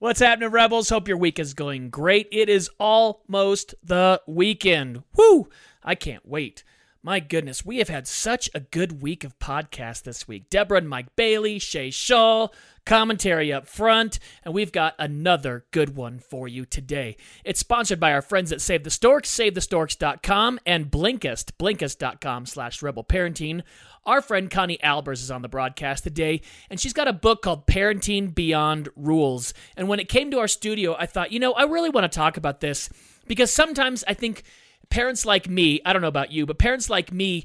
What's happening, Rebels? Hope your week is going great. It is almost the weekend. Woo! I can't wait. My goodness, we have had such a good week of podcasts this week. Deborah and Mike Bailey, Shay Shaw, commentary up front, and we've got another good one for you today. It's sponsored by our friends at Save the Storks, SaveTheStorks.com, and Blinkist, Blinkist.com slash Rebel Parenting. Our friend Connie Albers is on the broadcast today, and she's got a book called Parenting Beyond Rules. And when it came to our studio, I thought, you know, I really want to talk about this because sometimes I think parents like me, I don't know about you, but parents like me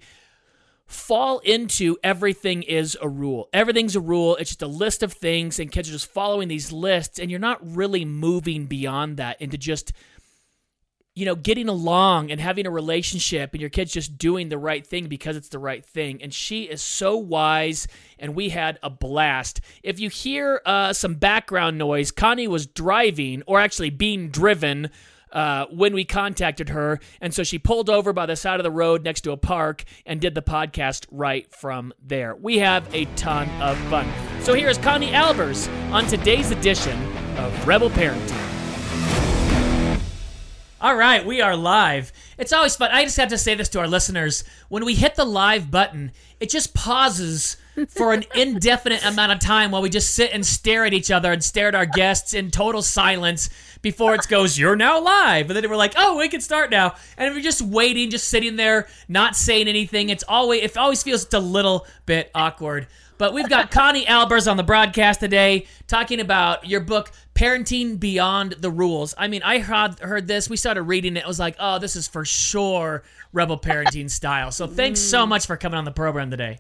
fall into everything is a rule. Everything's a rule. It's just a list of things, and kids are just following these lists, and you're not really moving beyond that into just, you know, getting along and having a relationship, and your kid's just doing the right thing because it's the right thing. And she is so wise, and we had a blast. If you hear uh, some background noise, Connie was driving, or actually being driven uh, when we contacted her. And so she pulled over by the side of the road next to a park and did the podcast right from there. We have a ton of fun. So here's Connie Albers on today's edition of Rebel Parenting. All right, we are live. It's always fun. I just have to say this to our listeners. When we hit the live button, it just pauses for an indefinite amount of time while we just sit and stare at each other and stare at our guests in total silence before it goes, You're now live. And then we're like, Oh, we can start now. And we're just waiting, just sitting there, not saying anything. It's always, it always feels just a little bit awkward. But we've got Connie Albers on the broadcast today talking about your book, Parenting Beyond the Rules. I mean, I heard, heard this. We started reading it. It was like, oh, this is for sure Rebel Parenting style. So thanks so mm. much for coming on the program today.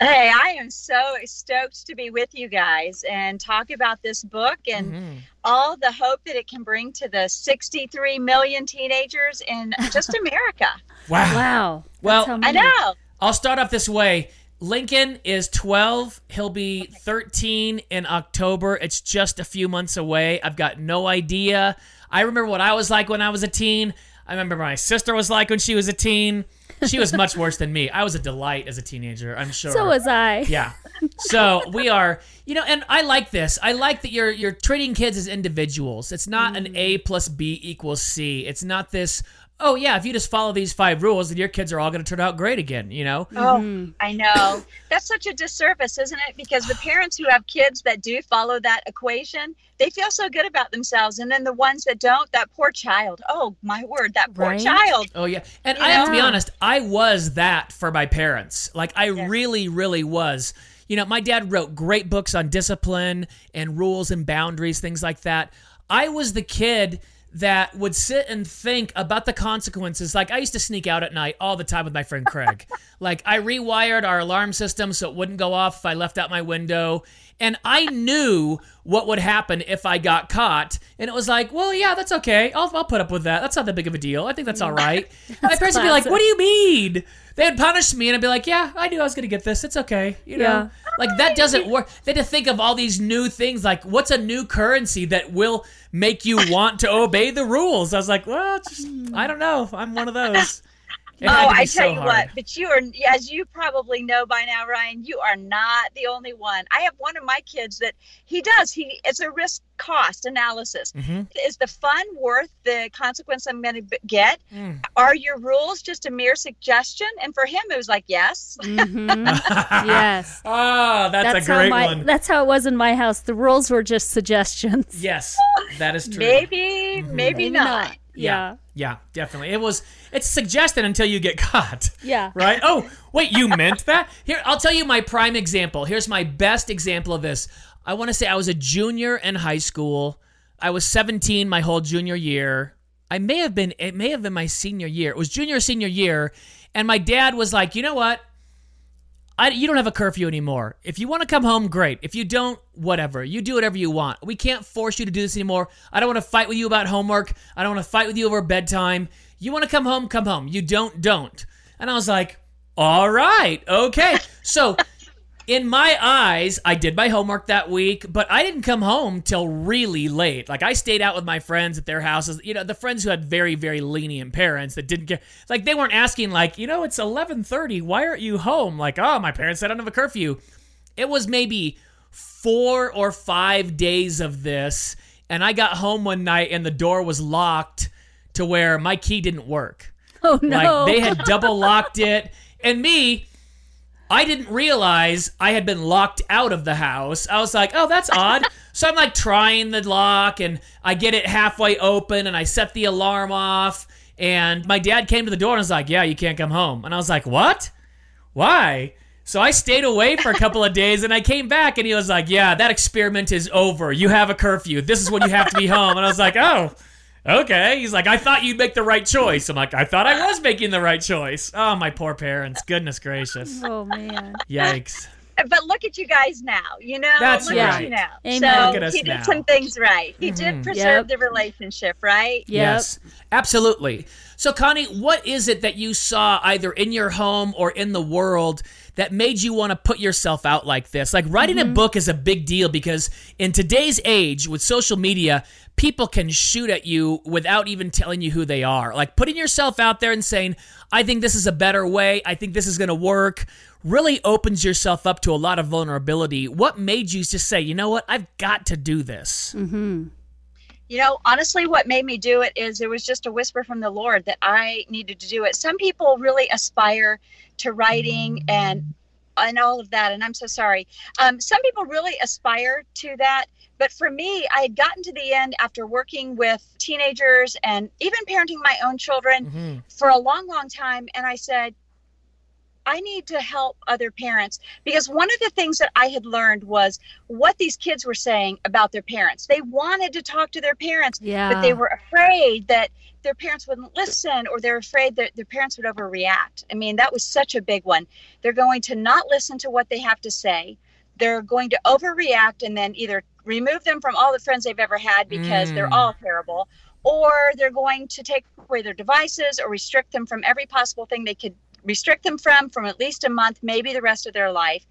Hey, I am so stoked to be with you guys and talk about this book and Mm-hmm. all the hope that it can bring to the 63 million teenagers in just America. Wow. Wow. Well, I know. I'll start off this way. Lincoln is 12. He'll be 13 in October. It's just a few months away. I've got no idea. I remember what I was like when I was a teen. I remember my sister was like when she was a teen. She was much worse than me. I was a delight as a teenager, I'm sure. So was I. Yeah. So we are, you know, and I like this. I like that you're you're treating kids as individuals. It's not an A plus B equals C. It's not this. Oh yeah, if you just follow these five rules, then your kids are all going to turn out great again. You know. Oh, I mm-hmm. know. That's such a disservice, isn't it? Because the parents who have kids that do follow that equation, they feel so good about themselves. And then the ones that don't, that poor child. Oh, my word, that poor Right? child. Oh yeah, and I have to be honest. I was that for my parents. Like I really, really was. You know, my dad wrote great books on discipline and rules and boundaries, things like that. I was the kid that would sit and think about the consequences. Like I used to sneak out at night all the time with my friend Craig. like I rewired our alarm system so it wouldn't go off if I left out my window. And I knew what would happen if I got caught. And it was like, well, yeah, that's okay. I'll, I'll put up with that. That's not that big of a deal. I think that's all right. my parents would be like, what do you mean? They'd punish me and I'd be like, yeah, I knew I was going to get this. It's okay. You know, Yeah. Like that doesn't work. They had to think of all these new things. Like, what's a new currency that will make you want to obey the rules? I was like, well, just, I don't know. I'm one of those. It Oh, had to be I so tell you hard. what, but you are, as you probably know by now, Ryan, you are not the only one. I have one of my kids that he does. He it's a risk cost analysis. Mhm. Is the fun worth the consequence I'm going to get? Mm. Are your rules just a mere suggestion? And for him, it was like, yes. Mhm. yes. Oh, that's, a great how my, one. That's how it was in my house. The rules were just suggestions. Yes, that is true. Maybe, maybe Maybe not. Yeah. Yeah, definitely. It was. It's suggested until you get caught. Yeah. Right? Oh, wait, you meant that? Here, I'll tell you my prime example. Here's my best example of this. I want to say I was a junior in high school. I was 17 my whole junior year. I may have been. It may have been my senior year. It was junior senior year, and my dad was like, "You know what? I, you don't have a curfew anymore. If you want to come home, great. If you don't, whatever. You do whatever you want. We can't force you to do this anymore. I don't want to fight with you about homework. I don't want to fight with you over bedtime. You want to come home, come home. You don't, don't. And I was like, all right, okay. So in my eyes, I did my homework that week, but I didn't come home till really late. Like I stayed out with my friends at their houses. You know, the friends who had very, very lenient parents that didn't care. Like they weren't asking, like, you know, it's eleven thirty. Why aren't you home? Like, oh, my parents said I don't have a curfew. It was maybe four or five days of this, and I got home one night and the door was locked to where my key didn't work. Oh no. Like they had double locked it, and me. I didn't realize I had been locked out of the house. I was like, oh, that's odd. so I'm like trying the lock and I get it halfway open and I set the alarm off. And my dad came to the door and was like, yeah, you can't come home. And I was like, what? Why? So I stayed away for a couple of days and I came back and he was like, yeah, that experiment is over. You have a curfew. This is when you have to be home. And I was like, oh, okay. He's like, I thought you'd make the right choice. I'm like, I thought I was making the right choice. Oh, my poor parents. Goodness gracious. oh man. Yikes. But look at you guys now. You know, That's look at right. you now. Amen. So Look at us he did now. some things right. He Mhm. did preserve Yep. the relationship, right? Yep. Yes, absolutely. So, Connie, what is it that you saw either in your home or in the world that made you want to put yourself out like this? Like, writing a mm-hmm. book is a big deal because in today's age with social media, people can shoot at you without even telling you who they are. Like, putting yourself out there and saying, I think this is a better way, I think this is going to work. Really opens yourself up to a lot of vulnerability. What made you just say, you know what, I've got to do this? Mm-hmm. You know, honestly, what made me do it is it was just a whisper from the Lord that I needed to do it. Some people really aspire to writing and and all of that, and I'm so sorry. Um, some people really aspire to that, but for me, I had gotten to the end after working with teenagers and even parenting my own children Mhm. for a long, long time, and I said, I need to help other parents because one of the things that I had learned was what these kids were saying about their parents. They wanted to talk to their parents, Yeah. but they were afraid that their parents wouldn't listen or they're afraid that their parents would overreact. I mean, that was such a big one. They're going to not listen to what they have to say. They're going to overreact and then either remove them from all the friends they've ever had because they're Mm. all terrible, or they're going to take away their devices or restrict them from every possible thing they could restrict them from from at least a month, maybe the rest of their life.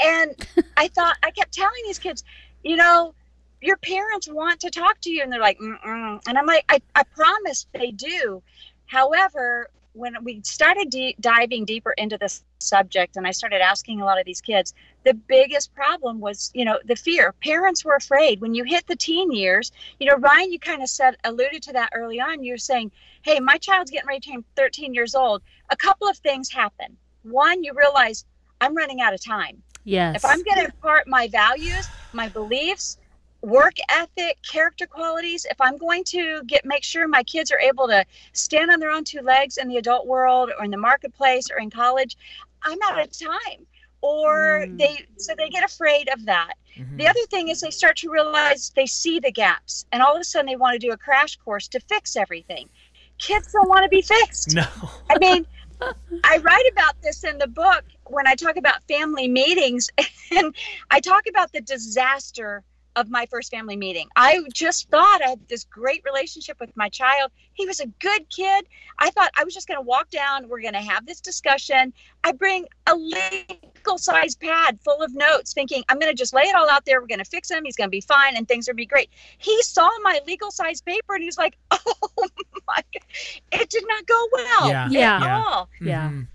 And I thought, I kept telling these kids, you know, your parents want to talk to you. And they're like, Mm-mm. and I'm like, I, I promise they do. However, when we started de- diving deeper into this subject and I started asking a lot of these kids, the biggest problem was, you know, the fear. Parents were afraid when you hit the teen years. You know, Ryan, you kind of said, alluded to that early on. You're saying, hey, my child's getting ready to turn 13 years old. A couple of things happen. One, you realize I'm running out of time. Yes. If I'm going to impart my values, my beliefs, work ethic, character qualities, if I'm going to get make sure my kids are able to stand on their own two legs in the adult world or in the marketplace or in college, I'm out of time. Or Mm. they so they get afraid of that. Mhm. The other thing is they start to realize they see the gaps and all of a sudden they want to do a crash course to fix everything. Kids don't want to be fixed. No. I mean, I write about this in the book when I talk about family meetings, and I talk about the disaster of my first family meeting. I just thought I had this great relationship with my child. He was a good kid. I thought I was just going to walk down, we're going to have this discussion. I bring a legal size pad full of notes, thinking I'm going to just lay it all out there. We're going to fix him. He's going to be fine, and things will be great. He saw my legal size paper and he's like, "Oh my god, it did not go well Yeah. Yeah. at Yeah. all." Yeah. Mhm.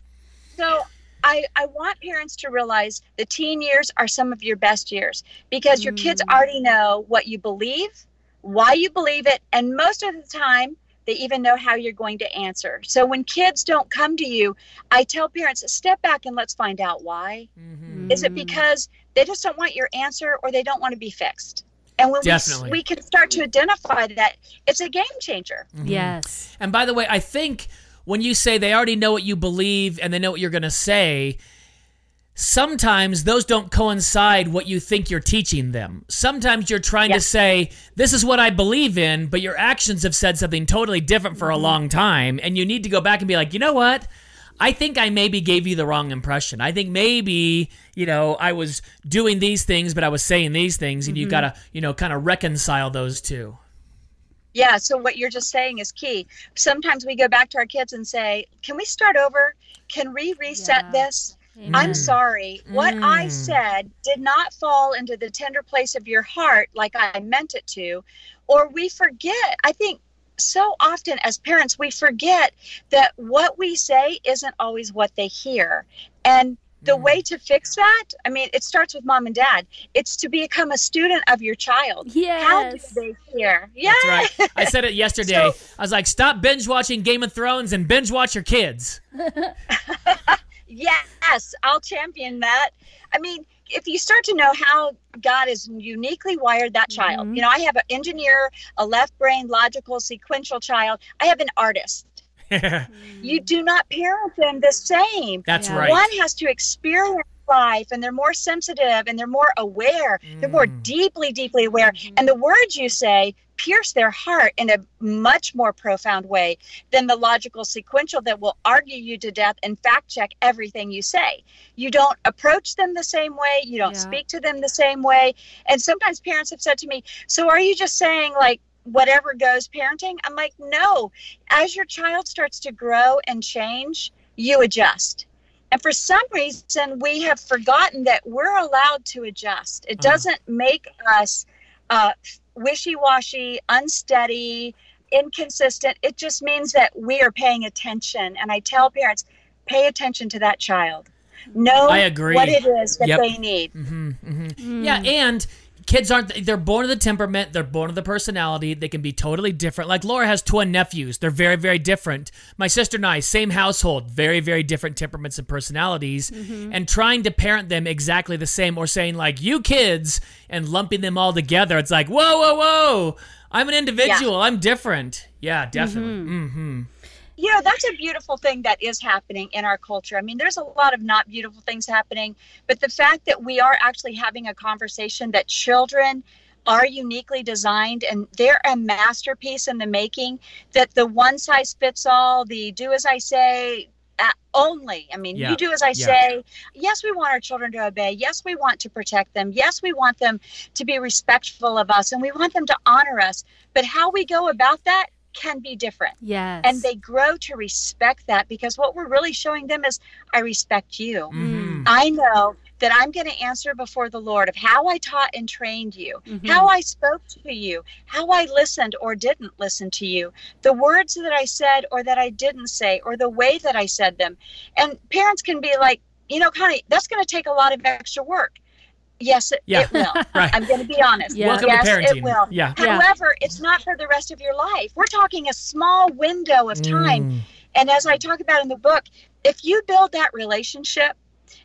So I, I want parents to realize the teen years are some of your best years because your kids Mm. already know what you believe, why you believe it, and most of the time they even know how you're going to answer. So when kids don't come to you, I tell parents step back and let's find out why. Mhm. Is it Mm. because they just don't want your answer or they don't want to be fixed? And when Definitely. we, we can start to identify that, it's a game changer. Mhm. Yes. And by the way, I think when you say they already know what you believe and they know what you're going to say, sometimes those don't coincide what you think you're teaching them. Sometimes you're trying to say, this is what I believe in, but your actions have said something totally different for a mm-hmm. long time. And you need to go back and be like, you know what? I think I maybe gave you the wrong impression. I think maybe, you know, I was doing these things, but I was saying these things, and you mm-hmm. got to, you know, kind of reconcile those two. Yeah, so what you're just saying is key. Sometimes we go back to our kids and say, Can we start over? Can we reset Yeah. this? I'm sorry. What I Mm. said did not fall into the tender place of your heart like I meant it to. Or we forget. I think so often as parents, we forget that what we say isn't always what they hear. And the way to fix that, I mean, it starts with mom and dad. It's to become a student of your child. Yeah. How do they hear? Yeah. That's right. I said it yesterday. So- I was like, stop binge watching Game of Thrones and binge watch your kids. Yes, I'll champion that. I mean, if you start to know how God has uniquely wired that child, Mhm. you know, I have an engineer, a left brain, logical, sequential child. I have an artist. You do not parent them the same. That's Yeah. right. One has to experience life and they're more sensitive and they're more aware. They're more Mm. deeply, deeply aware. And the words you say pierce their heart in a much more profound way than the logical sequential that will argue you to death and fact check everything you say. You don't approach them the same way, you don't Yeah. speak to them the same way. And sometimes parents have said to me, So are you just saying like whatever goes parenting? I'm like, No. As your child starts to grow and change, you adjust. And for some reason, we have forgotten that we're allowed to adjust. It Uh-huh. doesn't make us uh, wishy washy, unsteady, inconsistent. It just means that we are paying attention. And I tell parents, pay attention to that child. Know I agree. what it is that Yep. they need. Mm-hmm, mm-hmm. Yeah, and kids aren't they're born with the temperament, they're born with the personality, they can be totally different. Like Laura has twin nephews, they're very very different. My sister and I, same household, very very different temperaments and personalities, and trying to parent them exactly the same or saying like you kids and lumping them all together, it's like, "Whoa, whoa, whoa. I'm an individual. I'm different." Yeah, definitely. Mhm. You know that's a beautiful thing that is happening in our culture. I mean there's a lot of not beautiful things happening but the fact that we are actually having a conversation that children are uniquely designed and they're a masterpiece in the making that the one size fits all the do as i say uh, only i mean Yeah. you do as i Yeah. say. Yes we want our children to obey. Yes we want to protect them. Yes we want them to be respectful of us and we want them to honor us. But how we go about that can be different Yes. and they grow to respect that because what we're really showing them is i respect you Mhm. i know that i'm going to answer before the lord of how i taught and trained you Mhm. how i spoke to you how i listened or didn't listen to you the words that i said or that i didn't say or the way that i said them and parents can be like you know of that's going to take a lot of extra work yes it, Yeah. it will Right. i'm going to be honest Yeah. Welcome yes to parenting. it will Yeah. Yeah. However, it's not for the rest of your life. We're talking a small window of time. Mm. And as I talk about in the book, if you build that relationship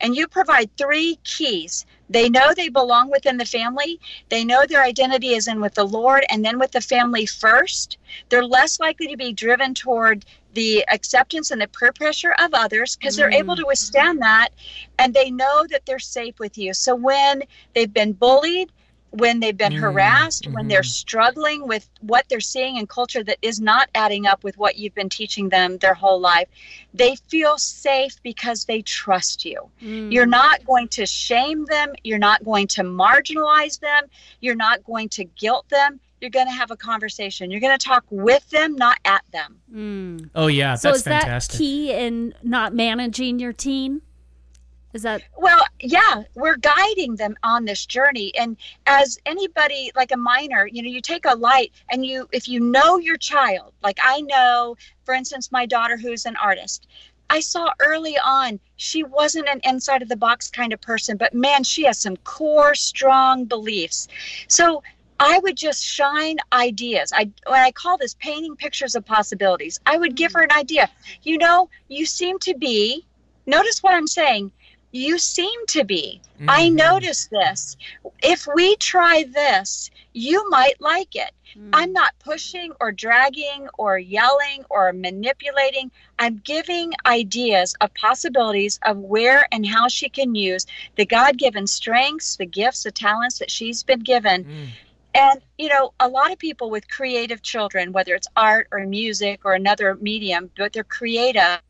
and you provide three keys, they know they belong within the family, they know their identity is in with the Lord and then with the family first, they're less likely to be driven toward the acceptance and the peer pressure of others because they're able to withstand that and they know that they're safe with you. So when they've been bullied, when they've been Mm, harassed, when they're mhm. struggling with what they're seeing in culture that is not adding up with what you've been teaching them their whole life, they feel safe because they trust you. Mm. You're not going to shame them, you're not going to marginalize them, you're not going to guilt them. You're going to have a conversation. You're going to talk with them, not at them. Mm. Oh yeah, So that's is that key in not managing your teen? Is that Well, yeah, we're guiding them on this journey. And as anybody, like a miner, you know, you take a light and you, if you know your child, like I know, for instance, my daughter who's an artist, I saw early on she wasn't an inside of the box kind of person, but man, she has some core, strong beliefs. So I would just shine ideas. I when I call this painting pictures of possibilities, I would give her an idea. You know, you seem to be. Notice what I'm saying. You seem to be. I Mhm. notice this. If we try this, you might like it. Mm. I'm not pushing or dragging or yelling or manipulating. I'm giving ideas of possibilities of where and how she can use the God given strengths, the gifts, the talents that she's been given. Mm. And, you know, a lot of people with creative children, whether it's art or music or another medium, but they're creative,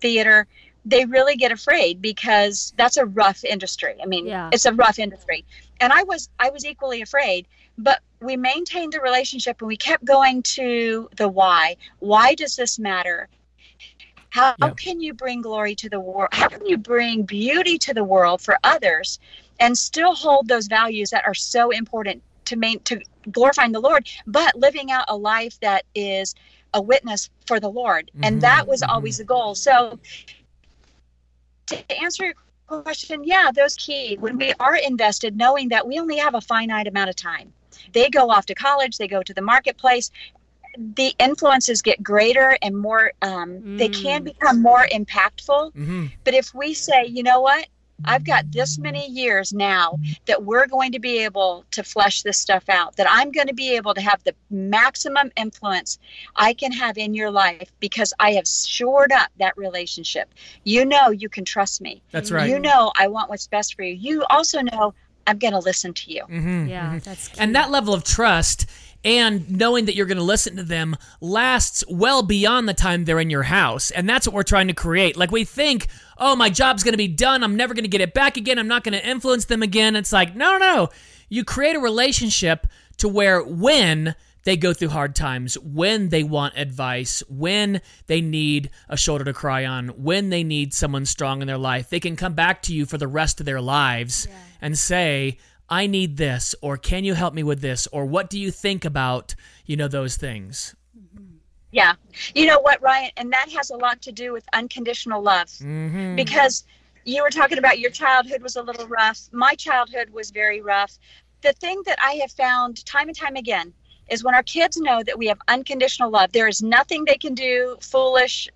theater, they really get afraid because that's a rough industry. I mean, Yeah. it's a rough industry. And I was I was equally afraid, but we maintained the relationship and we kept going to the why. Why does this matter? How Yeah. can you bring glory to the world? How can you bring beauty to the world for others and still hold those values that are so important to main to glorifying the Lord, but living out a life that is a witness for the Lord. Mhm, And that was mhm. always the goal. So to answer your question, yeah, those key when we are invested, knowing that we only have a finite amount of time. They go off to college, they go to the marketplace. The influences get greater and more, um, they can Mm. become more impactful. hmm But if we say, you know what, I've got this many years now that we're going to be able to flesh this stuff out, that I'm going to be able to have the maximum influence I can have in your life because I have shored up that relationship. You know, you can trust me. That's right. You know, I want what's best for you. You also know I'm going to listen to you. hmm Yeah, that's key. And that level of trust and knowing that you're going to listen to them lasts well beyond the time they're in your house. And that's what we're trying to create. Like we think, oh, my job's going to be done. I'm never going to get it back again. I'm not going to influence them again. It's like, no, no. You create a relationship to where when they go through hard times, when they want advice, when they need a shoulder to cry on, when they need someone strong in their life, they can come back to you for the rest of their lives and say, I need this, or can you help me with this, or what do you think about, you know, those things? Yeah. You know what, Ryan? And that has a lot to do with unconditional love. Mm-hmm. because you were talking about your childhood was a little rough. My childhood was very rough. The thing that I have found time and time again is when our kids know that we have unconditional love, there is nothing they can do, foolish,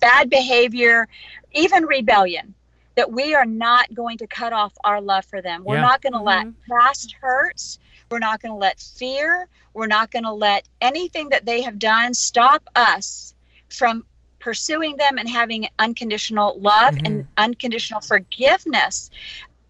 bad behavior, even rebellion, that we are not going to cut off our love for them. We're Yeah. not going to let Mhm. past hurts, we're not going to let fear, we're not going to let anything that they have done stop us from pursuing them and having unconditional love and unconditional forgiveness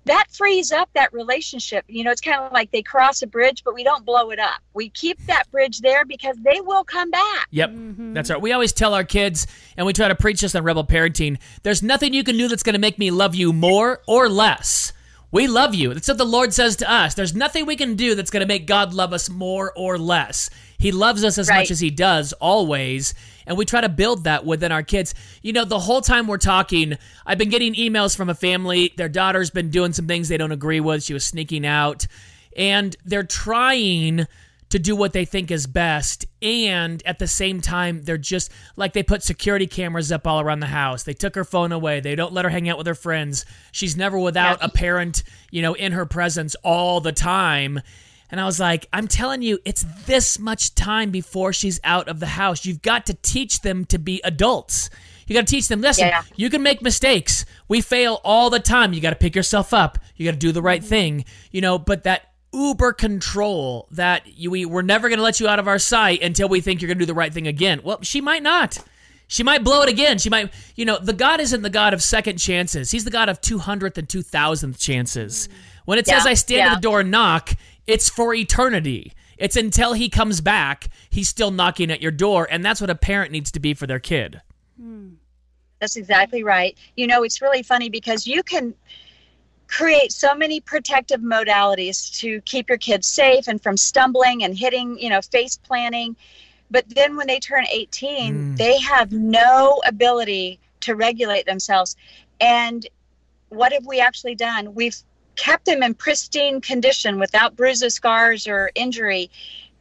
that frees up that relationship you know it's kind of like they cross a bridge but we don't blow it up we keep that bridge there because they will come back Yep, mm-hmm. that's right. We always tell our kids, and we try to preach this on Rebel Parenting there's nothing you can do that's going to make me love you more or less. We love you. That's what the Lord says to us. There's nothing we can do that's going to make God love us more or less. He loves us as Right. much as He does, always. And we try to build that within our kids. You know, the whole time we're talking, I've been getting emails from a family. Their daughter's been doing some things they don't agree with. She was sneaking out. And they're trying to do what they think is best. And at the same time, they're just like they put security cameras up all around the house. They took her phone away. They don't let her hang out with her friends. She's never without a parent, you know, in her presence all the time. And I was like, I'm telling you, it's this much time before she's out of the house. You've got to teach them to be adults. You got to teach them, listen, Yeah. you can make mistakes. We fail all the time. You got to pick yourself up. You got to do the right mm-hmm. thing, you know, but that uber control that you, we, we're never going to let you out of our sight until we think you're going to do the right thing again. Well, she might not. She might blow it again. She might, you know, the God isn't the God of second chances. He's the God of 200th and 2000th chances. When it says I stand yeah. at the door and knock, it's for eternity. It's until he comes back, he's still knocking at your door, and that's what a parent needs to be for their kid. Hmm. That's exactly right. You know, it's really funny because you can create so many protective modalities to keep your kids safe and from stumbling and hitting, you know, face planting. But then when they turn 18, Mm. they have no ability to regulate themselves. And what have we actually done? We've kept them in pristine condition without bruises, scars, or injury,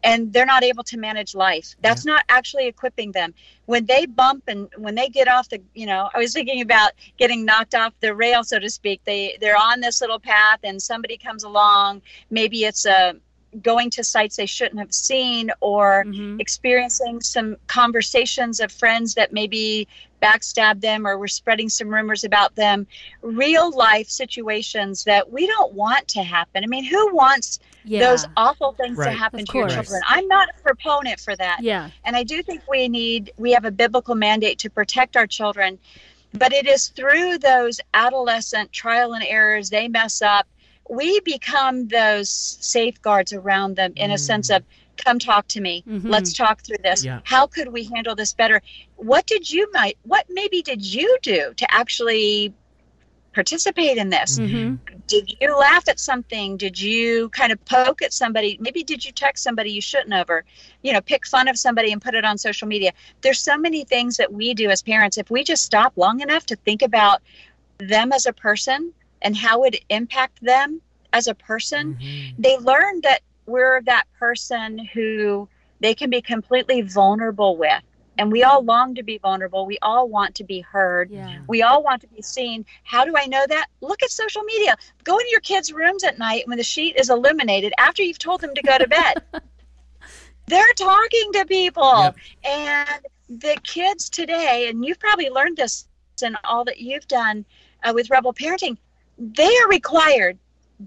and they're not able to manage life. That's not actually equipping them. When they bump and when they get off the, you know, I was thinking about getting knocked off the rail, so to speak. They they're on this little path, and somebody comes along. Maybe it's a going to sites they shouldn't have seen or Mhm. experiencing some conversations of friends that maybe backstabbed them or were spreading some rumors about them real life situations that we don't want to happen i mean who wants Yeah. those awful things Right. to happen Of to your children i'm not a proponent for that yeah. and I do think we need, we have a biblical mandate to protect our children. But it is through those adolescent trial and errors, they mess up. We become those safeguards around them in a sense Mm. of come talk to me. Mhm. let's talk through this. Yeah. how could we handle this better? What did you might what maybe did you do to actually participate in this? Hmm did you laugh at something? Did you kind of poke at somebody? Maybe did you text somebody you shouldn't have or you know pick fun of somebody and put it on social media? There's so many things that we do as parents. If we just stop long enough to think about them as a person and how it impact them as a person Mhm. they learn that we're that person who they can be completely vulnerable with and we all long to be vulnerable we all want to be heard Yeah. we all want to be seen. How do I know that? Look at social media. Go into your kids' rooms at night when the sheet is illuminated after you've told them to go to bed. They're talking to people. Yep. And the kids today, and you've probably learned this in all that you've done uh, with Rebel Parenting, they are required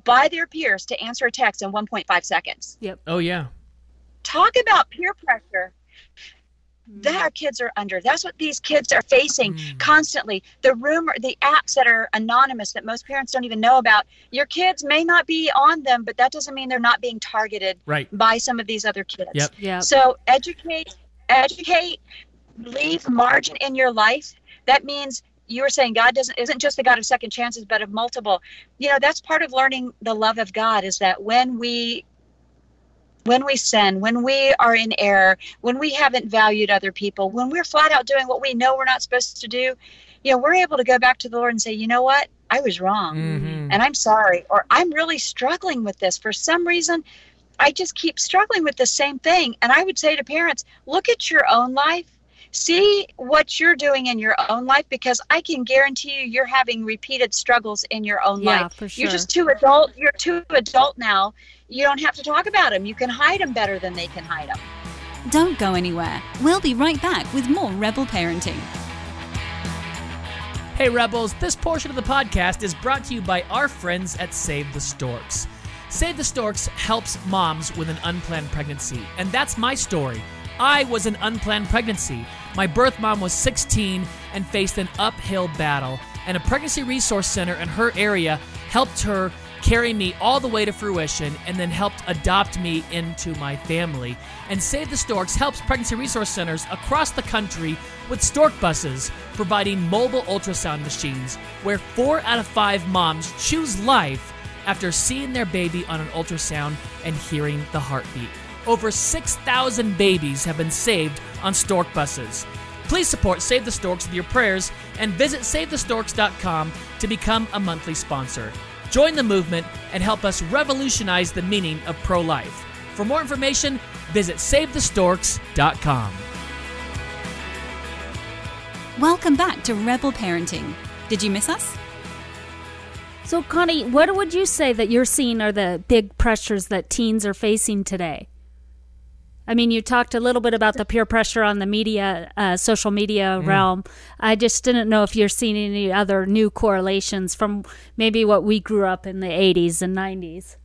by their peers to answer a text in 1.5 seconds. Yep. Oh yeah. Talk about peer pressure that our kids are under. That's what these kids are facing Mm. constantly. The rumor, the apps that are anonymous that most parents don't even know about. Your kids may not be on them, but that doesn't mean they're not being targeted Right. by some of these other kids. Yep. Yeah. So educate, educate, leave margin in your life. That means you were saying God doesn't isn't just the God of second chances, but of multiple. You know, that's part of learning the love of God is that when we when we sin, when we are in error, when we haven't valued other people, when we're flat out doing what we know we're not supposed to do, you know, we're able to go back to the Lord and say, you know what? I was wrong Mhm. and I'm sorry, or I'm really struggling with this for some reason. I just keep struggling with the same thing. And I would say to parents, look at your own life. See what you're doing in your own life because I can guarantee you you're having repeated struggles in your own Yeah, life. for You're just too adult. You're too adult now. You don't have to talk about them. You can hide them better than they can hide them. Don't go anywhere. We'll be right back with more Rebel Parenting. Hey Rebels, this portion of the podcast is brought to you by our friends at Save the Storks. Save the Storks helps moms with an unplanned pregnancy, and that's my story. I was an unplanned pregnancy. My birth mom was 16 and faced an uphill battle, and a pregnancy resource center in her area helped her carry me all the way to fruition and then helped adopt me into my family. And Save the Storks helps pregnancy resource centers across the country with stork buses, providing mobile ultrasound machines where four out of five moms choose life after seeing their baby on an ultrasound and hearing the heartbeat. Over 6,000 babies have been saved on stork buses. Please support Save the Storks with your prayers and visit SaveTheStorks.com to become a monthly sponsor. Join the movement and help us revolutionize the meaning of pro life. For more information, visit SaveTheStorks.com. Welcome back to Rebel Parenting. Did you miss us? So, Connie, what would you say that you're seeing are the big pressures that teens are facing today? I mean, you talked a little bit about the peer pressure on the media, uh, social media mm. realm. I just didn't know if you're seeing any other new correlations from maybe what we grew up in the 80s and 90s.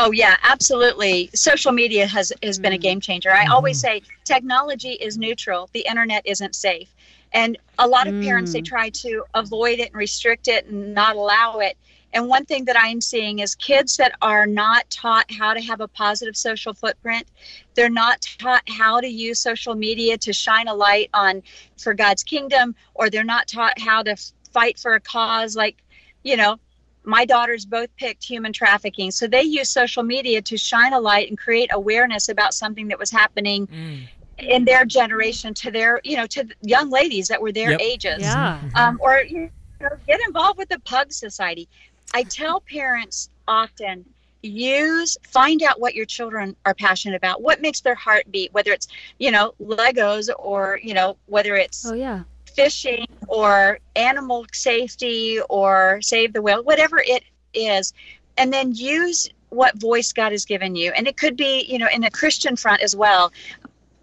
Oh yeah, absolutely. Social media has has been a mm. game changer. I always mm-hmm. say technology is neutral. The internet isn't safe. And a lot of parents they mm. try to avoid it and restrict it and not allow it. And one thing that I'm seeing is kids that are not taught how to have a positive social footprint. They're not taught how to use social media to shine a light on for God's kingdom or they're not taught how to fight for a cause like, you know, my daughters both picked human trafficking. So they used social media to shine a light and create awareness about something that was happening Mm. in their generation to their, you know, to young ladies that were their Yep. ages. Yeah. Um, or, you know, get involved with the Pug Society. I tell parents often use find out what your children are passionate about what makes their heart beat whether it's you know legos or you know whether it's Oh, yeah. fishing or animal safety or save the whale, whatever it is, and then use what voice God has given you. And it could be, you know, in a Christian front as well,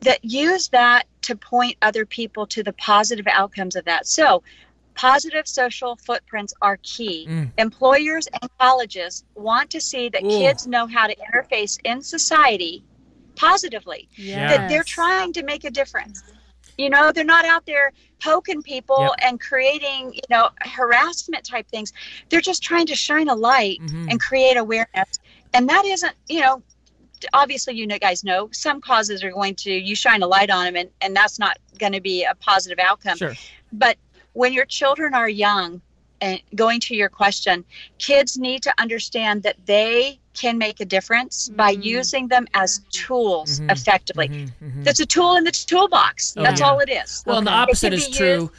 that use that to point other people to the positive outcomes of that. So, positive social footprints are key. Mm. Employers and colleges want to see that Ooh. kids know how to interface in society positively, Yeah. that they're trying to make a difference. You know, they're not out there poking people Yep. and creating, you know, harassment type things. They're just trying to shine a light Mhm. and create awareness. And that isn't, you know, obviously you know, guys know some causes are going to you shine a light on them and, and that's not going to be a positive outcome. Sure. But when your children are young, and going to your question, kids need to understand that they can make a difference by Mhm. using them as tools Mhm. effectively. Mhm, mhm. That's a tool in the toolbox. Oh, That's yeah. all it is. Well, and the opposite is can be true.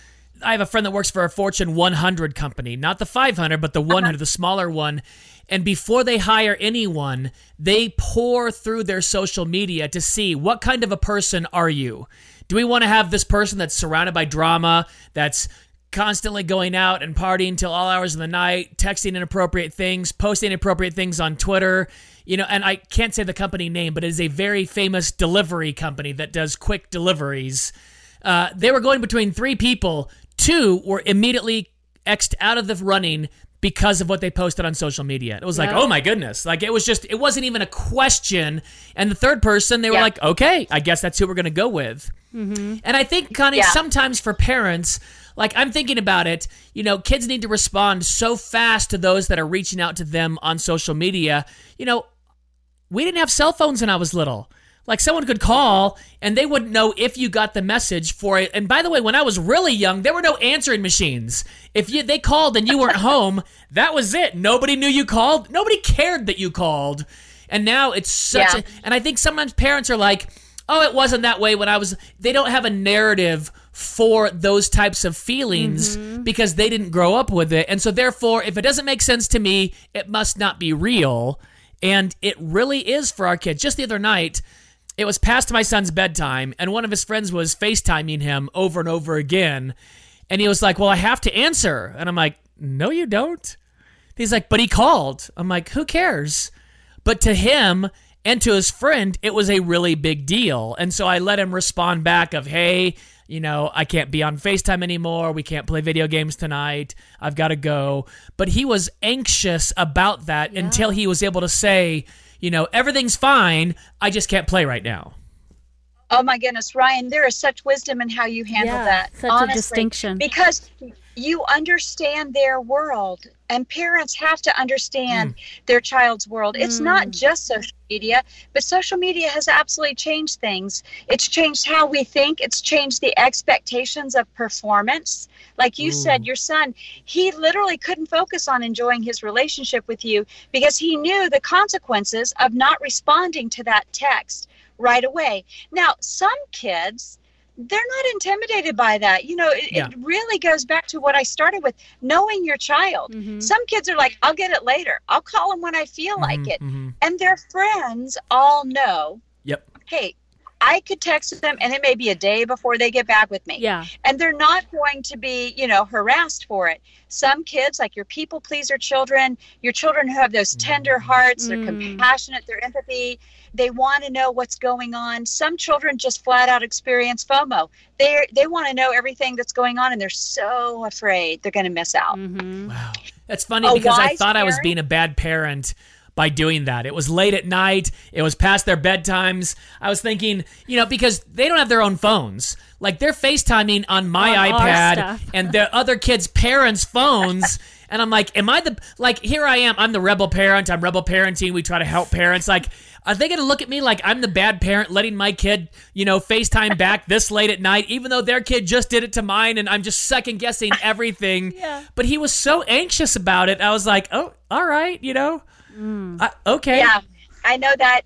I have a friend that works for a Fortune 100 company, not the 500, but the Uh-huh. 100, the smaller one. And before they hire anyone, they pour through their social media to see what kind of a person are you? Do we want to have this person that's surrounded by drama, that's constantly going out and partying till all hours of the night, texting inappropriate things, posting inappropriate things on Twitter? You know, and I can't say the company name, but it is a very famous delivery company that does quick deliveries uh, they were going between three people. Two were immediately xed out of the running because of what they posted on social media. It was like, Yeah. oh my goodness. Like it was just, it wasn't even a question. And the third person, they were Yeah. like, okay, I guess that's who we're going to go with. And I think, Connie, Yeah. sometimes for parents, like I'm thinking about it, you know, kids need to respond so fast to those that are reaching out to them on social media. You know, we didn't have cell phones when I was little. Like someone could call and they wouldn't know if you got the message for it. And by the way, when I was really young, there were no answering machines. If you they called and you weren't home, that was it. Nobody knew you called. Nobody cared that you called. And now it's such Yeah. a and I think sometimes parents are like, "Oh, it wasn't that way when I was." They don't have a narrative for those types of feelings mm-hmm. because they didn't grow up with it. And so therefore, if it doesn't make sense to me, it must not be real. And it really is for our kids. Just the other night, it was past my son's bedtime, and one of his friends was FaceTiming him over and over again. And he was like, Well, I have to answer. And I'm like, No, you don't. He's like, But he called. I'm like, Who cares? But to him and to his friend, it was a really big deal. And so I let him respond back of, Hey, you know, I can't be on FaceTime anymore. We can't play video games tonight. I've got to go. But he was anxious about that until he was able to say, you know, everything's fine. I just can't play right now. Oh my goodness, Ryan, there is such wisdom in how you handle Yeah, that. such a distinction. Because you understand their world, and parents have to understand mm. their child's world. It's not mm. just social media, but social media has absolutely changed things. It's changed how we think, it's changed the expectations of performance. Like you said, mm. your son, he literally couldn't focus on enjoying his relationship with you because he knew the consequences of not responding to that text right away. Now, some kids, they're not intimidated by that. You know, it, Yeah. it really goes back to what I started with knowing your child. Mhm. Some kids are like, I'll get it later. I'll call them when I feel like Mhm, it. mhm. And their friends all know, Yep. hey, I could text them and it may be a day before they get back with me Yeah. and they're not going to be you know harassed for it some kids like your people pleaser children your children who have those tender hearts they're Mm. compassionate they're empathy they want to know what's going on some children just flat out experience fomo they they want to know everything that's going on and they're so afraid they're going to miss out Mm-hmm. Wow. That's funny A because I wise thought I was being a bad parent by doing that. It was late at night. It was past their bedtimes. I was thinking, you know, because they don't have their own phones. Like they're FaceTiming on my On iPad and their other kids' parents' phones. And I'm like, am I the like here I am, I'm the rebel parent, I'm rebel parenting, we try to help parents. Like, are they gonna look at me like I'm the bad parent letting my kid, you know, FaceTime back this late at night, even though their kid just did it to mine and I'm just second guessing everything. Yeah. But he was so anxious about it. I was like, oh, all right, you know, mm. I- okay. yeah i know that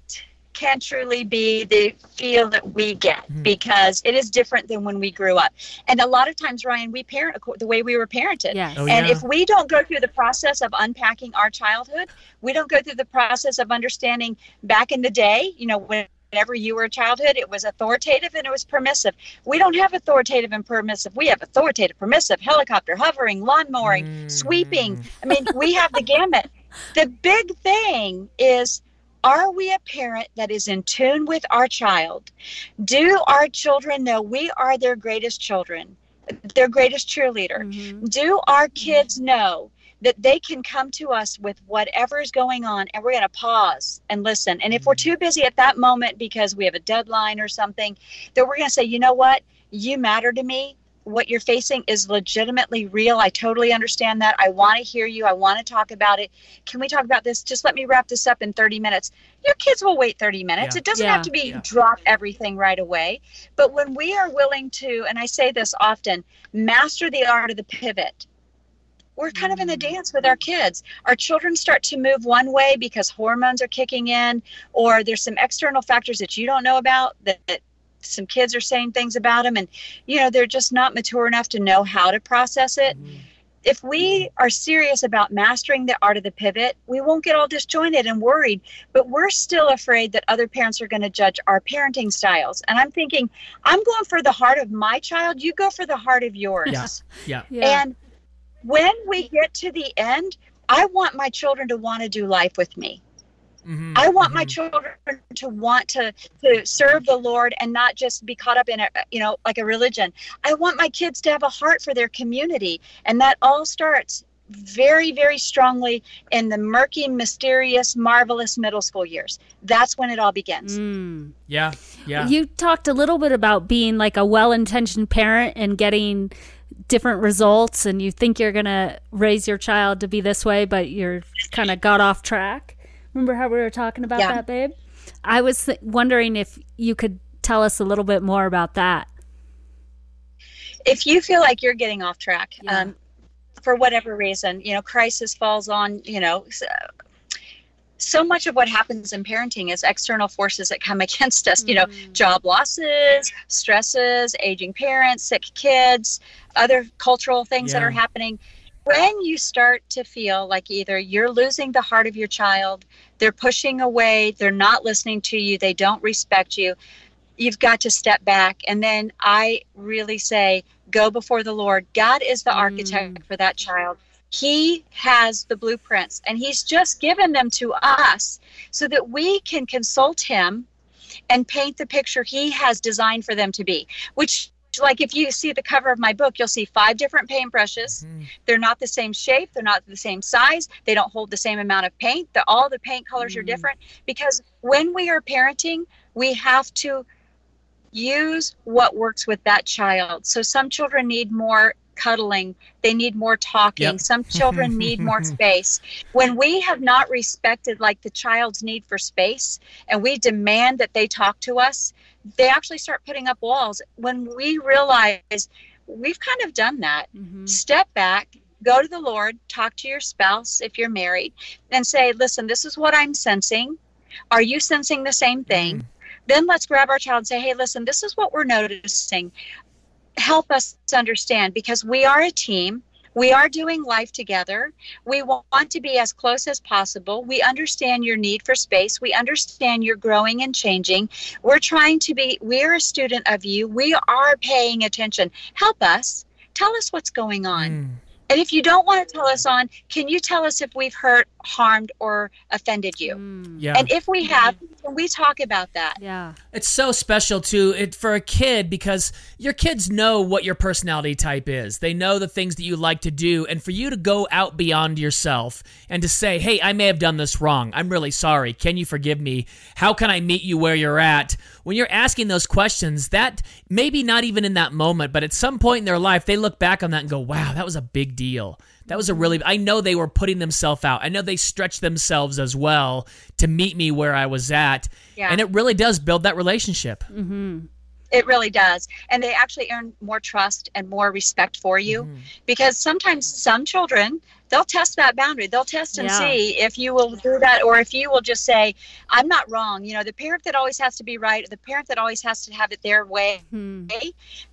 can truly be the feel that we get Mm-hmm. because it is different than when we grew up and a lot of times ryan we parent the way we were parented Yes. Oh, and yeah. if we don't go through the process of unpacking our childhood, we don't go through the process of understanding back in the day, you know, whenever you were a childhood, it was authoritative and it was permissive. We don't have authoritative and permissive. We have authoritative, permissive, helicopter, hovering, lawn mowing, Mm. sweeping. I mean, we have the gamut. The big thing is are we a parent that is in tune with our child? Do our children know we are their greatest children, their greatest cheerleader? Mhm. do our kids know that they can come to us with whatever is going on and we're going to pause and listen and if we're too busy at that moment because we have a deadline or something then we're going to say you know what you matter to me. What you're facing is legitimately real. I totally understand that. I want to hear you. I want to talk about it. Can we talk about this? Just let me wrap this up in 30 minutes. Your kids will wait 30 minutes. Yeah. It doesn't Yeah. have to be Yeah. drop everything right away. But when we are willing to, and I say this often, master the art of the pivot, we're kind of in a mm. dance with our kids. Our children start to move one way because hormones are kicking in, or there's some external factors that you don't know about that, that some kids are saying things about them, and you know they're just not mature enough to know how to process it. Mm-hmm. If we are serious about mastering the art of the pivot, we won't get all disjointed and worried, but we're still afraid that other parents are going to judge our parenting styles. And I'm thinking, I'm going for the heart of my child, you go for the heart of yours. Yeah. Yeah. Yeah. And when we get to the end, I want my children to want to do life with me. Mhm. I want my Mhm. children to want to to serve the Lord and not just be caught up in a you know like a religion. I want my kids to have a heart for their community, and that all starts very very strongly in the murky, mysterious, marvelous middle school years. That's when it all begins. Mm. Yeah. Yeah. You talked a little bit about being like a well intentioned parent and getting different results, and you think you're going to raise your child to be this way, but you're kind of got off track. Remember how we were talking about Yeah. that, babe? I was th- wondering if you could tell us a little bit more about that. if you feel like you're getting off track Yeah. um, for whatever reason you know crisis falls on you know so, so much of what happens in parenting is external forces that come against us you know job losses stresses aging parents sick kids other cultural things that are happening when you start to feel like either you're losing the heart of your child they're pushing away they're not listening to you they don't respect you you've got to step back. And then i really say go before the lord. God is the architect mm. for that child. He has the blueprints and he's just given them to us so that we can consult him and paint the picture he has designed for them to be which like if you see the cover of my book you'll see five different paintbrushes. Hmm. They're not the same shape. They're not the same size. They don't hold the same amount of paint. The, all the paint colors are hmm. different. Because when we are parenting we have to use what works with that child. So some children need more cuddling they need more talking Yep. some children need more space. When we have not respected like the child's need for space and we demand that they talk to us they actually start putting up walls. When we realize we've kind of done that mm-hmm. step back go to the lord talk to your spouse if you're married and say listen this is what i'm sensing. Are you sensing the same thing? Mm-hmm. Then let's grab our child and say hey listen this is what we're noticing help us understand because we are a team we are doing life together. We want to be as close as possible. We understand your need for space. We understand you're growing and changing. We're trying to be, we're a student of you. We are paying attention. Help us. Tell us what's going on. Hmm. And if you don't want to tell us on, can you tell us if we've hurt, harmed, or offended you? Mm. Yeah. And if we have, can we talk about that? Yeah. It's so special too it for a kid because your kids know what your personality type is. They know the things that you like to do and for you to go out beyond yourself and to say, "Hey, I may have done this wrong. I'm really sorry. Can you forgive me? How can I meet you where you're at?" When you're asking those questions, that maybe not even in that moment, but at some point in their life they look back on that and go, "Wow, that was a big deal." That was a really I know they were putting themselves out. I know they stretched themselves as well to meet me where I was at. Yeah. And it really does build that relationship. Mm-hmm. It really does. And they actually earn more trust and more respect for you mm-hmm. because sometimes some children, they'll test that boundary. They'll test and Yeah. see if you will do that or if you will just say, I'm not wrong. You know, the parent that always has to be right, the parent that always has to have it their way, hmm.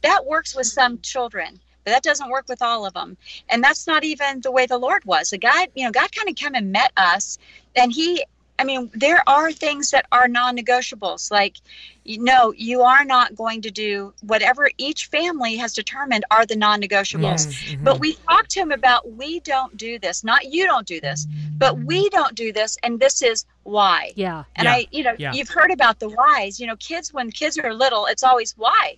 that works with some children. But that doesn't work with all of them. And that's not even the way the Lord was. The God, you know, God kind of came and met us and he I mean, there are things that are non-negotiables. Like, you know, you are not going to do whatever each family has determined are the non-negotiables. Mm-hmm. But we talk to him about we don't do this, not you don't do this, but we don't do this, and this is why. Yeah. And Yeah. I, you know, Yeah. you've heard about the whys. You know, kids when kids are little, it's always why.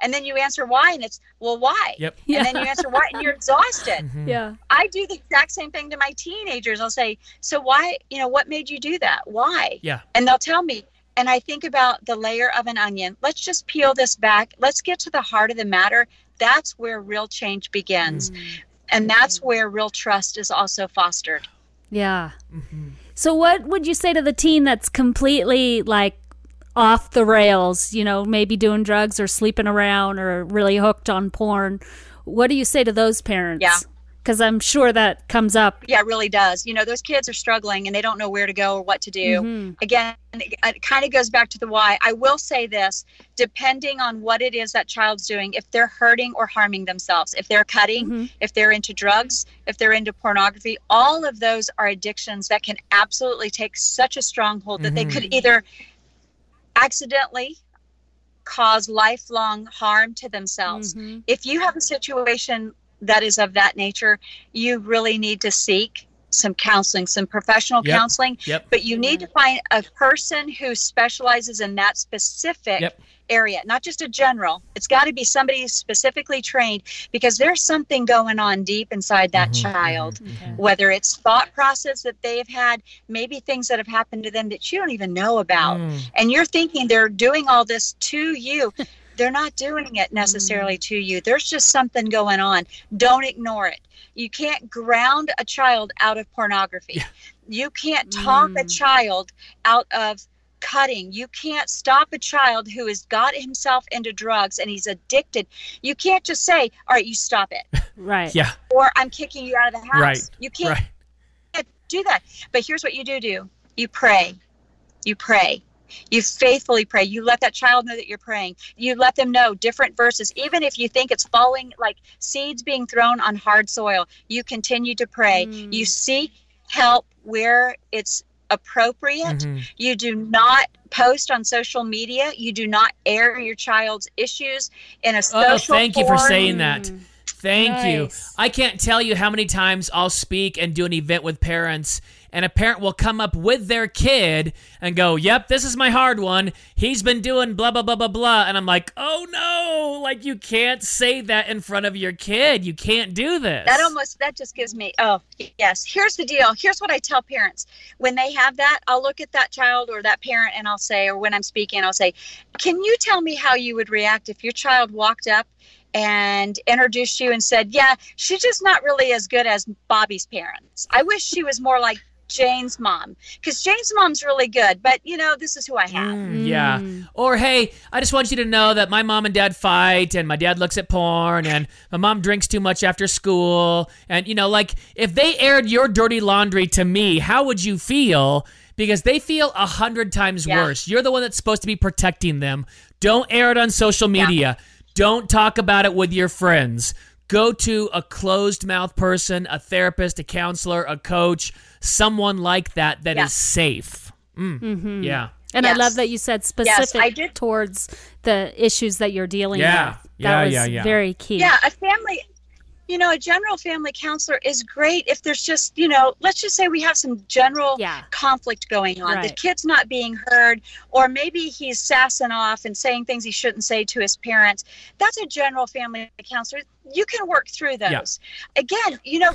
And then you answer why, and it's well, why? Yep. And then you answer why, and you're exhausted. Mm-hmm. Yeah. I do the exact same thing to my teenagers. I'll say, "So why? You know, what made you do that? Why?" Yeah. And they'll tell me, and I think about the layer of an onion. Let's just peel this back. Let's get to the heart of the matter. That's where real change begins. Mm. And that's where real trust is also fostered. Yeah. Mm-hmm. So, what would you say to the teen that's completely like off the rails, you know, maybe doing drugs or sleeping around or really hooked on porn? What do you say to those parents? Yeah. Because I'm sure that comes up. Yeah, it really does. You know, those kids are struggling and they don't know where to go or what to do. Mm-hmm. Again, it, it kind of goes back to the why. I will say this depending on what it is that child's doing, if they're hurting or harming themselves, if they're cutting, mm-hmm. if they're into drugs, if they're into pornography, all of those are addictions that can absolutely take such a stronghold that they could mm-hmm. either accidentally cause lifelong harm to themselves. Mm-hmm. If you have a situation that is of that nature, you really need to seek some counseling, some professional Yep. counseling. Yep. But you need to find a person who specializes in that specific Yep. area, not just a general. It's got to be somebody specifically trained because there's something going on deep inside that Mm-hmm. child, whether it's thought process that they've had, maybe things that have happened to them that you don't even know about. Mm. And you're thinking they're doing all this to you. They're not doing it necessarily mm. to you. There's just something going on. Don't ignore it. You can't ground a child out of pornography. You can't talk a mm. child out of cutting. You can't stop a child who has got himself into drugs and he's addicted. You can't just say, "All right, you stop it," Right. Yeah. or "I'm kicking you out of the house." Right. You can't Right. do that. But here's what you do do. You pray. You pray. You faithfully pray. You let that child know that you're praying. You let them know different verses. Even if you think it's falling like seeds being thrown on hard soil, you continue to pray. You seek help where it's appropriate. Mm-hmm. You do not post on social media. You do not air your child's issues in a social Oh, thank you for saying that. Thank you. I can't tell you how many times I'll speak and do an event with parents, and a parent will come up with their kid and go, Yep, this is my hard one. He's been doing blah, blah, blah, blah, blah. And I'm like, Oh no, like you can't say that in front of your kid. You can't do this. That almost that just gives me oh yes. Here's the deal. Here's what I tell parents when they have that. I'll look at that child or that parent and I'll say, or when I'm speaking, I'll say, "Can you tell me how you would react if your child walked up?" And introduced you and said, Yeah, she's just not really as good as Bobby's parents. I wish she was more like Jane's mom because Jane's mom's really good, but you know, this is who I have. Mm, Yeah. Or hey, I just want you to know that my mom and dad fight and my dad looks at porn and my mom drinks too much after school and you know like if they aired your dirty laundry to me, how would you feel? Because they feel a hundred times Yeah. worse. You're the one that's supposed to be protecting them. Don't air it on social media. Don't talk about it with your friends. Go to a closed mouth person, a therapist, a counselor, a coach, someone like that that is Yeah. safe. Mm. Yeah. And I love that you said specific I did. towards the issues that you're dealing Yeah. with. That Yeah, was yeah, yeah. very key. Yeah, a family, you know, a general family counselor is great if there's just, you know, let's just say we have some general Yeah. conflict going on. The kid's not being heard, or maybe he's sassing off and saying things he shouldn't say to his parents. That's a general family counselor. You can work through those. Yeah. Again, you know,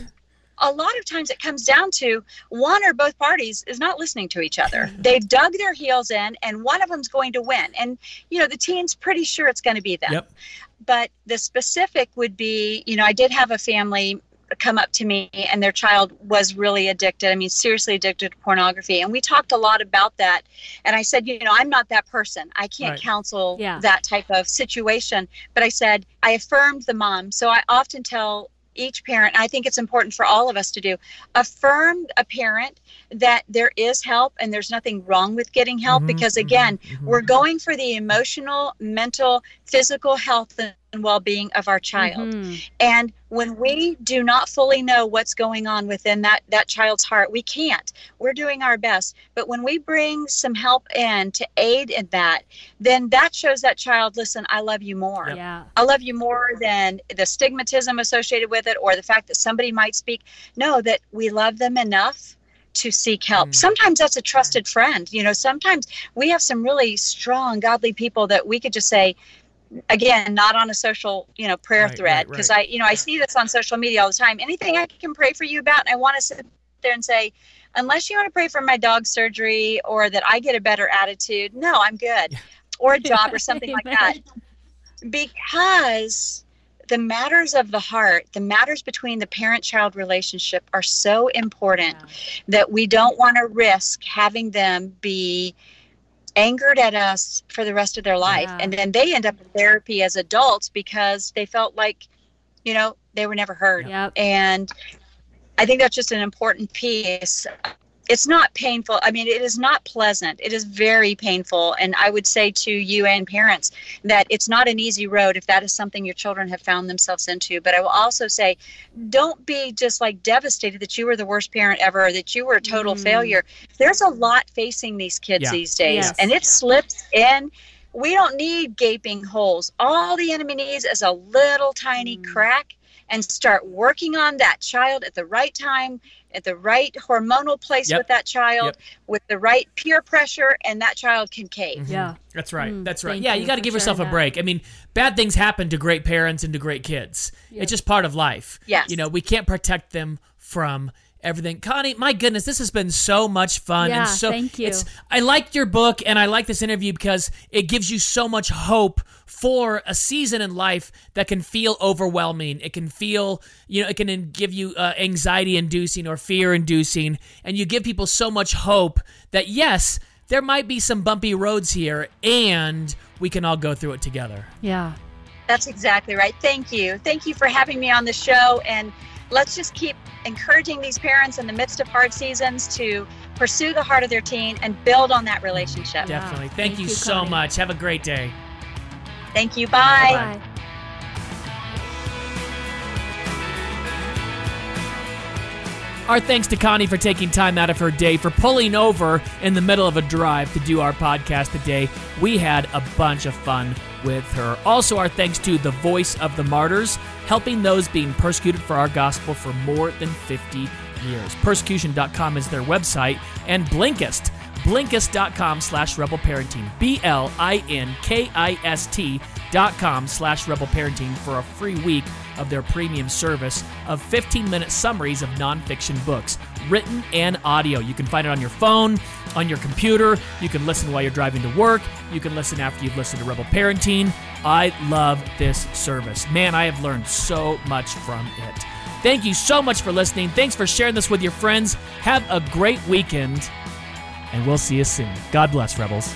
a lot of times it comes down to one or both parties is not listening to each other. They've dug their heels in, and one of them's going to win. And, you know, the teen's pretty sure it's going to be them Yep. But the specific would be you know i did have a family come up to me and their child was really addicted i mean seriously addicted to pornography and we talked a lot about that and i said you know i'm not that person i can't Right. counsel Yeah. that type of situation but i said i affirmed the mom so i often tell each parent i think it's important for all of us to do affirm a parent that there is help and there's nothing wrong with getting help Mhm, because mhm, again mhm. we're going for the emotional mental physical health and well-being of our child Mhm. and when we do not fully know what's going on within that that child's heart we can't we're doing our best but when we bring some help in to aid in that then that shows that child listen i love you more Yeah. I love you more than the stigmatism associated with it or the fact that somebody might speak. No, that we love them enough to seek help. Mm. Sometimes that's a trusted friend. You know, sometimes we have some really strong, godly people that we could just say, again, not on a social, you know, prayer Right, thread. Because right. I, you know, I see this on social media all the time. Anything I can pray for you about, and I want to sit there and say, unless you want to pray for my dog surgery or that I get a better attitude, no, I'm good. Or a job or something like that. Because the matters of the heart, the matters between the parent child relationship are so important Yeah. that we don't want to risk having them be angered at us for the rest of their life. Yeah. And then they end up in therapy as adults because they felt like, you know, they were never heard. Yep. And I think that's just an important piece. It's not painful. I mean, it is not pleasant. It is very painful. And I would say to you and parents that it's not an easy road if that is something your children have found themselves into. But I will also say, don't be just like devastated that you were the worst parent ever or that you were a total Mm. failure. There's a lot facing these kids Yeah. these days, Yes. and it slips in. We don't need gaping holes. All the enemy needs is a little tiny Mm. crack and start working on that child at the right time, at the right hormonal place Yep. with that child, Yep. with the right peer pressure, and that child can cave. Yeah. That's right. Mm, That's right. Yeah, you you got to give yourself a sharing that. break. I mean, bad things happen to great parents and to great kids. Yep. It's just part of life. Yes. You know, we can't protect them from everything. Connie, my goodness, this has been so much fun Yeah, and so thank you. It's I liked your book and I like this interview because it gives you so much hope for a season in life that can feel overwhelming. It can feel, you know, it can give you uh, anxiety inducing or fear inducing and you give people so much hope that yes, there might be some bumpy roads here and we can all go through it together. Yeah. That's exactly right. Thank you. Thank you for having me on the show. And let's just keep encouraging these parents in the midst of hard seasons to pursue the heart of their teen and build on that relationship. Definitely. Thank, Thank you, you, so much. Have a great day. Thank you. Bye. Bye. Our thanks to Connie for taking time out of her day, for pulling over in the middle of a drive to do our podcast today. We had a bunch of fun with her. Also, our thanks to the Voice of the Martyrs, helping those being persecuted for our gospel for more than 50 years. Persecution.com is their website, and Blinkist. Blinkist.com slash rebel parenting. B L I N K I S T dot com slash rebel parenting for a free week of their premium service of 15 minute summaries of nonfiction books, written and audio. You can find it on your phone, on your computer. You can listen while you're driving to work. You can listen after you've listened to Rebel Parenting. I love this service. Man, I have learned so much from it. Thank you so much for listening. Thanks for sharing this with your friends. Have a great weekend, and we'll see you soon. God bless, Rebels.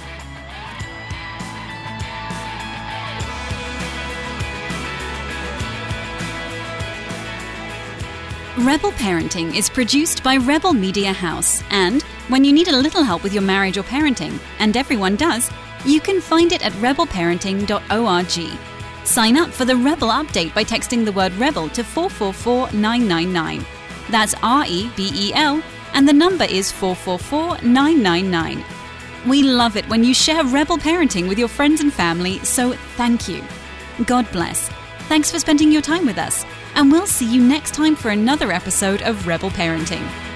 Rebel Parenting is produced by Rebel Media House, and when you need a little help with your marriage or parenting, and everyone does, you can find it at rebelparenting.org. Sign up for the Rebel update by texting the word Rebel to 444999. That's R E B E L, and the number is 444999. We love it when you share Rebel Parenting with your friends and family, so thank you. God bless. Thanks for spending your time with us, and we'll see you next time for another episode of Rebel Parenting.